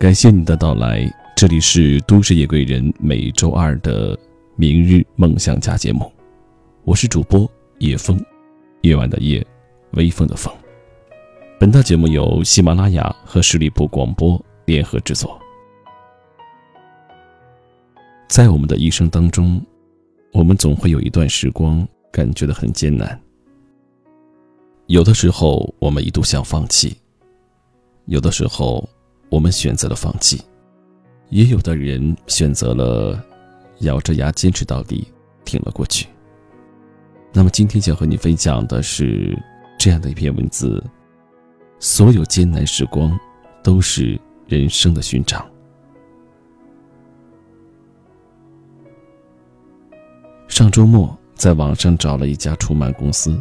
感谢你的到来，这里是都市夜归人每周二的明日梦想家节目，我是主播叶风，夜晚的夜，微风的风。本档节目由喜马拉雅和十里铺广播联合制作。在我们的一生当中，我们总会有一段时光感觉的很艰难，有的时候我们一度想放弃，有的时候。我们选择了放弃，也有的人选择了咬着牙坚持到底，挺了过去。那么今天想和你分享的是这样的一篇文字：所有艰难时光，都是人生的勋章。上周末在网上找了一家出版公司，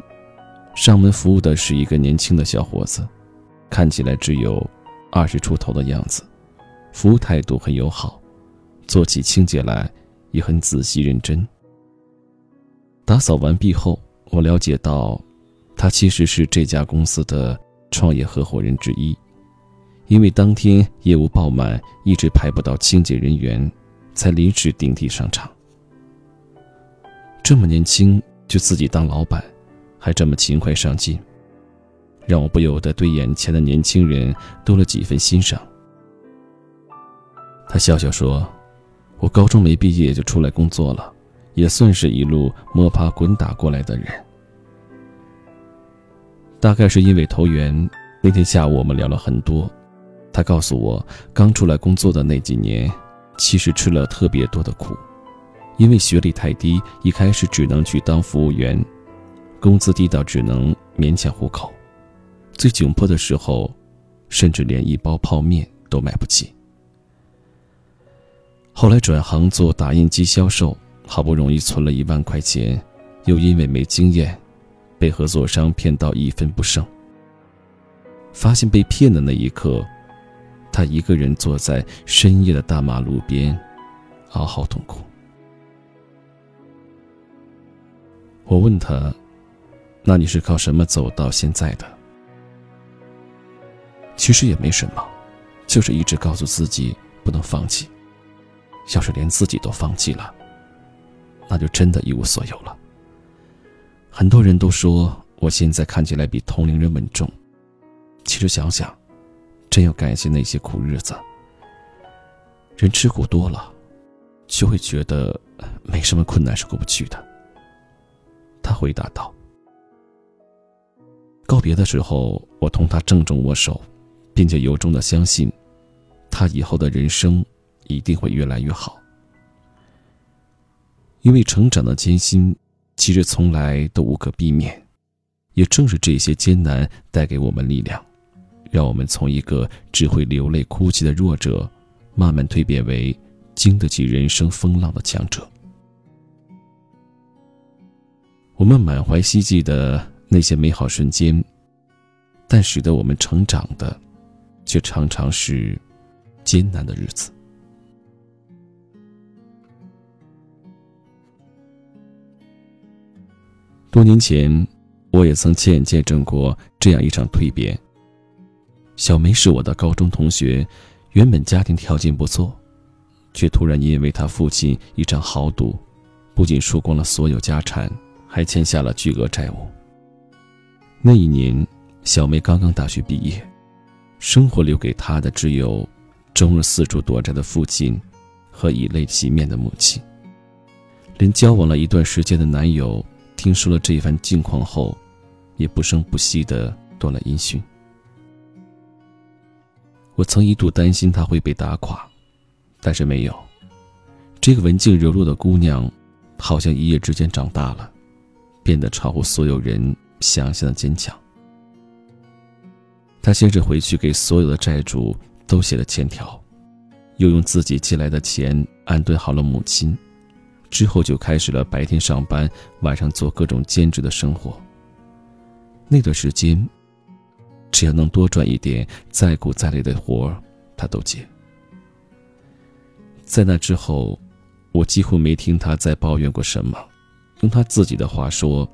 上门服务的是一个年轻的小伙子，看起来只有。二十出头的样子，服务态度很友好，做起清洁来也很仔细认真。打扫完毕后，我了解到，他其实是这家公司的创业合伙人之一，因为当天业务爆满，一直排不到清洁人员，才临时顶替上场。这么年轻就自己当老板，还这么勤快上进。让我不由得对眼前的年轻人多了几分欣赏。他笑笑说：“我高中没毕业就出来工作了，也算是一路摸爬滚打过来的人。大概是因为投缘，那天下午我们聊了很多。他告诉我，刚出来工作的那几年，其实吃了特别多的苦，因为学历太低，一开始只能去当服务员，工资低到只能勉强糊口。”最窘迫的时候，甚至连一包泡面都买不起。后来转行做打印机销售，好不容易存了一万块钱，又因为没经验，被合作商骗到一分不剩。发现被骗的那一刻，他一个人坐在深夜的大马路边，嗷嗷痛哭。我问他：“那你是靠什么走到现在的？”其实也没什么，就是一直告诉自己不能放弃。要是连自己都放弃了，那就真的一无所有了。很多人都说我现在看起来比同龄人稳重，其实想想，真要感谢那些苦日子。人吃苦多了，就会觉得没什么困难是过不去的。他回答道。告别的时候，我同他郑重握手。并且由衷的相信，他以后的人生一定会越来越好。因为成长的艰辛，其实从来都无可避免。也正是这些艰难带给我们力量，让我们从一个只会流泪哭泣的弱者，慢慢蜕变为经得起人生风浪的强者。我们满怀希冀的那些美好瞬间，但使得我们成长的。却常常是艰难的日子。多年前，我也曾亲眼见证过这样一场蜕变。小梅是我的高中同学，原本家庭条件不错，却突然因为她父亲一场豪赌，不仅输光了所有家产，还欠下了巨额债务。那一年，小梅刚刚大学毕业。生活留给他的只有终日四处躲债的父亲和以泪洗面的母亲。连交往了一段时间的男友听说了这一番境况后，也不声不息的断了音讯。我曾一度担心他会被打垮，但是没有。这个文静柔弱的姑娘，好像一夜之间长大了，变得超乎所有人想象的坚强。他先是回去给所有的债主都写了欠条，又用自己借来的钱安顿好了母亲，之后就开始了白天上班、晚上做各种兼职的生活。那段时间，只要能多赚一点，再苦再累的活儿，他都接。在那之后，我几乎没听他再抱怨过什么，用他自己的话说，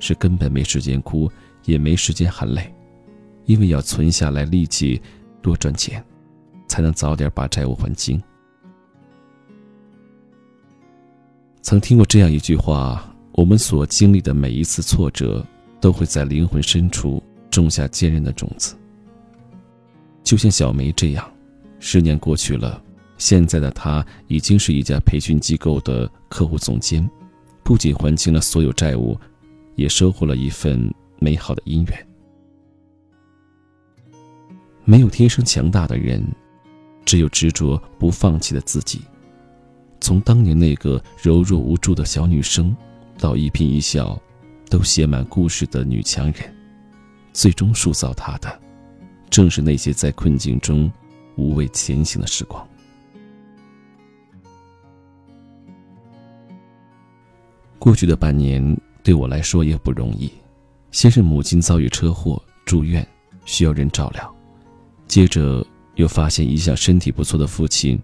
是根本没时间哭，也没时间喊累。因为要存下来力气，多赚钱，才能早点把债务还清。曾听过这样一句话：我们所经历的每一次挫折，都会在灵魂深处种下坚韧的种子。就像小梅这样，十年过去了，现在的她已经是一家培训机构的客户总监，不仅还清了所有债务，也收获了一份美好的姻缘。没有天生强大的人，只有执着不放弃的自己。从当年那个柔弱无助的小女生，到一颦一笑都写满故事的女强人，最终塑造她的，正是那些在困境中无畏前行的时光。过去的半年对我来说也不容易，先是母亲遭遇车祸住院，需要人照料，接着又发现一向身体不错的父亲。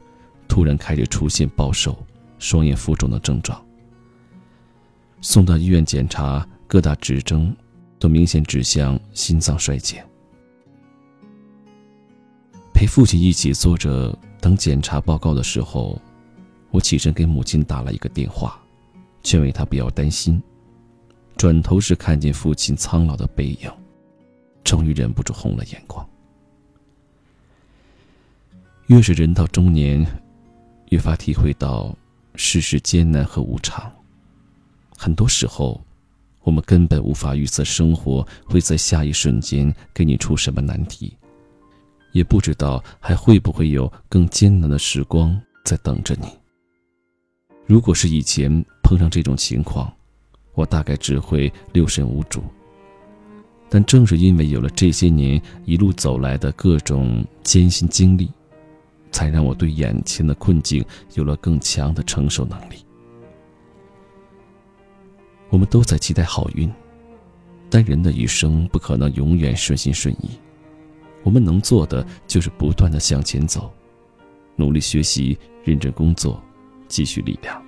突然开始出现暴瘦、双眼浮肿的症状。送到医院检查，各大指征都明显指向心脏衰竭。陪父亲一起坐着等检查报告的时候，我起身给母亲打了一个电话，劝慰她不要担心。转头时看见父亲苍老的背影，终于忍不住红了眼眶。越是人到中年。越发体会到世事艰难和无常。很多时候，我们根本无法预测生活会在下一瞬间给你出什么难题，也不知道还会不会有更艰难的时光在等着你。如果是以前碰上这种情况，我大概只会六神无主。但正是因为有了这些年一路走来的各种艰辛经历。才让我对眼前的困境有了更强的承受能力。我们都在期待好运，但人的一生不可能永远顺心顺意。我们能做的就是不断的向前走，努力学习，认真工作，积蓄力量。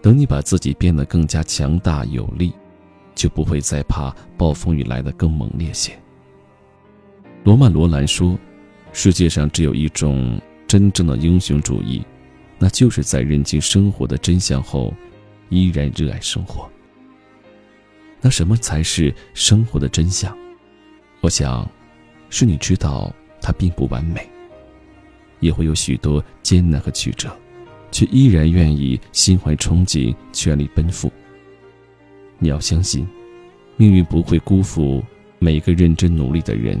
等你把自己变得更加强大有力，就不会再怕暴风雨来得更猛烈些。罗曼·罗兰说。世界上只有一种真正的英雄主义，那就是在认清生活的真相后，依然热爱生活。那什么才是生活的真相？我想，是你知道它并不完美，也会有许多艰难和曲折，却依然愿意心怀憧憬，全力奔赴。你要相信，命运不会辜负每个认真努力的人。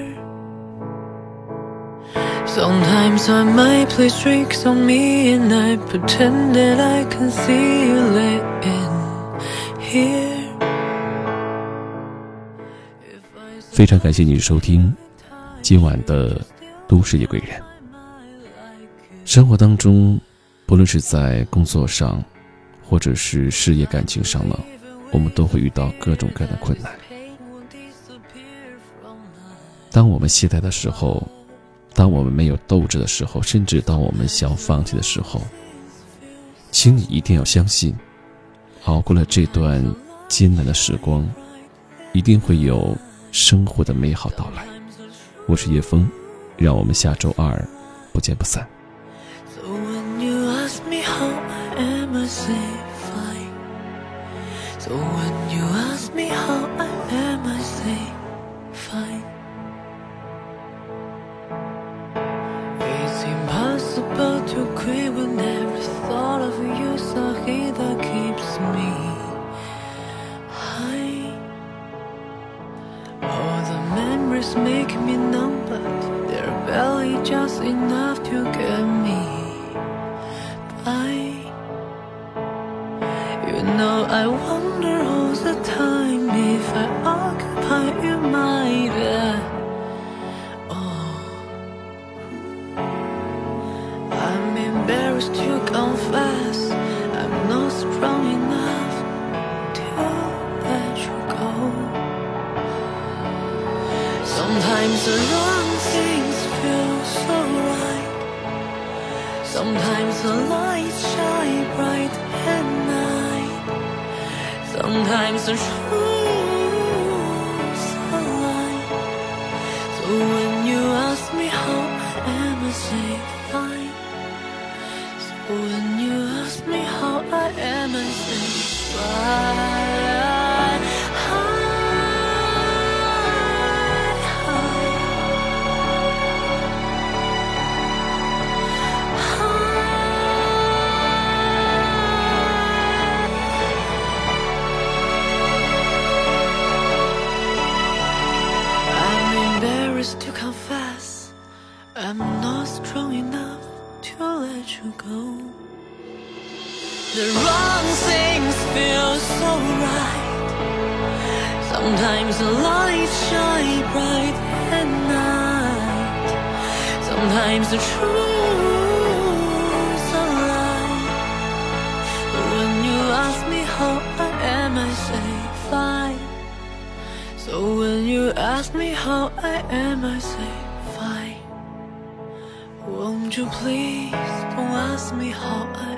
Sometimes I might play tricks on me and I pretend that I can see you laying here. 非常感谢你的收听，今晚的都市夜归人。生活当中，不论是在工作上，或者是事业感情上呢，我们都会遇到各种各样的困难。当我们懈怠的时候，当我们没有斗志的时候，甚至当我们想放弃的时候，请你一定要相信，熬过了这段艰难的时光，一定会有生活的美好到来。我是叶枫，让我们下周二不见不散。to creep with every thought of you, so he that keeps me high. All the memories make me numb, but they're barely just enough to get. Sometimes the lights shine bright at night. Sometimes the truth's a lie. So when you ask me how I am, I say fine. So when you ask me how I am, I say fine. You go. The wrong things feel so right. Sometimes the lights shine bright at night. Sometimes the truth's a lie. But when you ask me how I am, I say fine. So when you ask me how I am, I say. Won't you please don't ask me how I?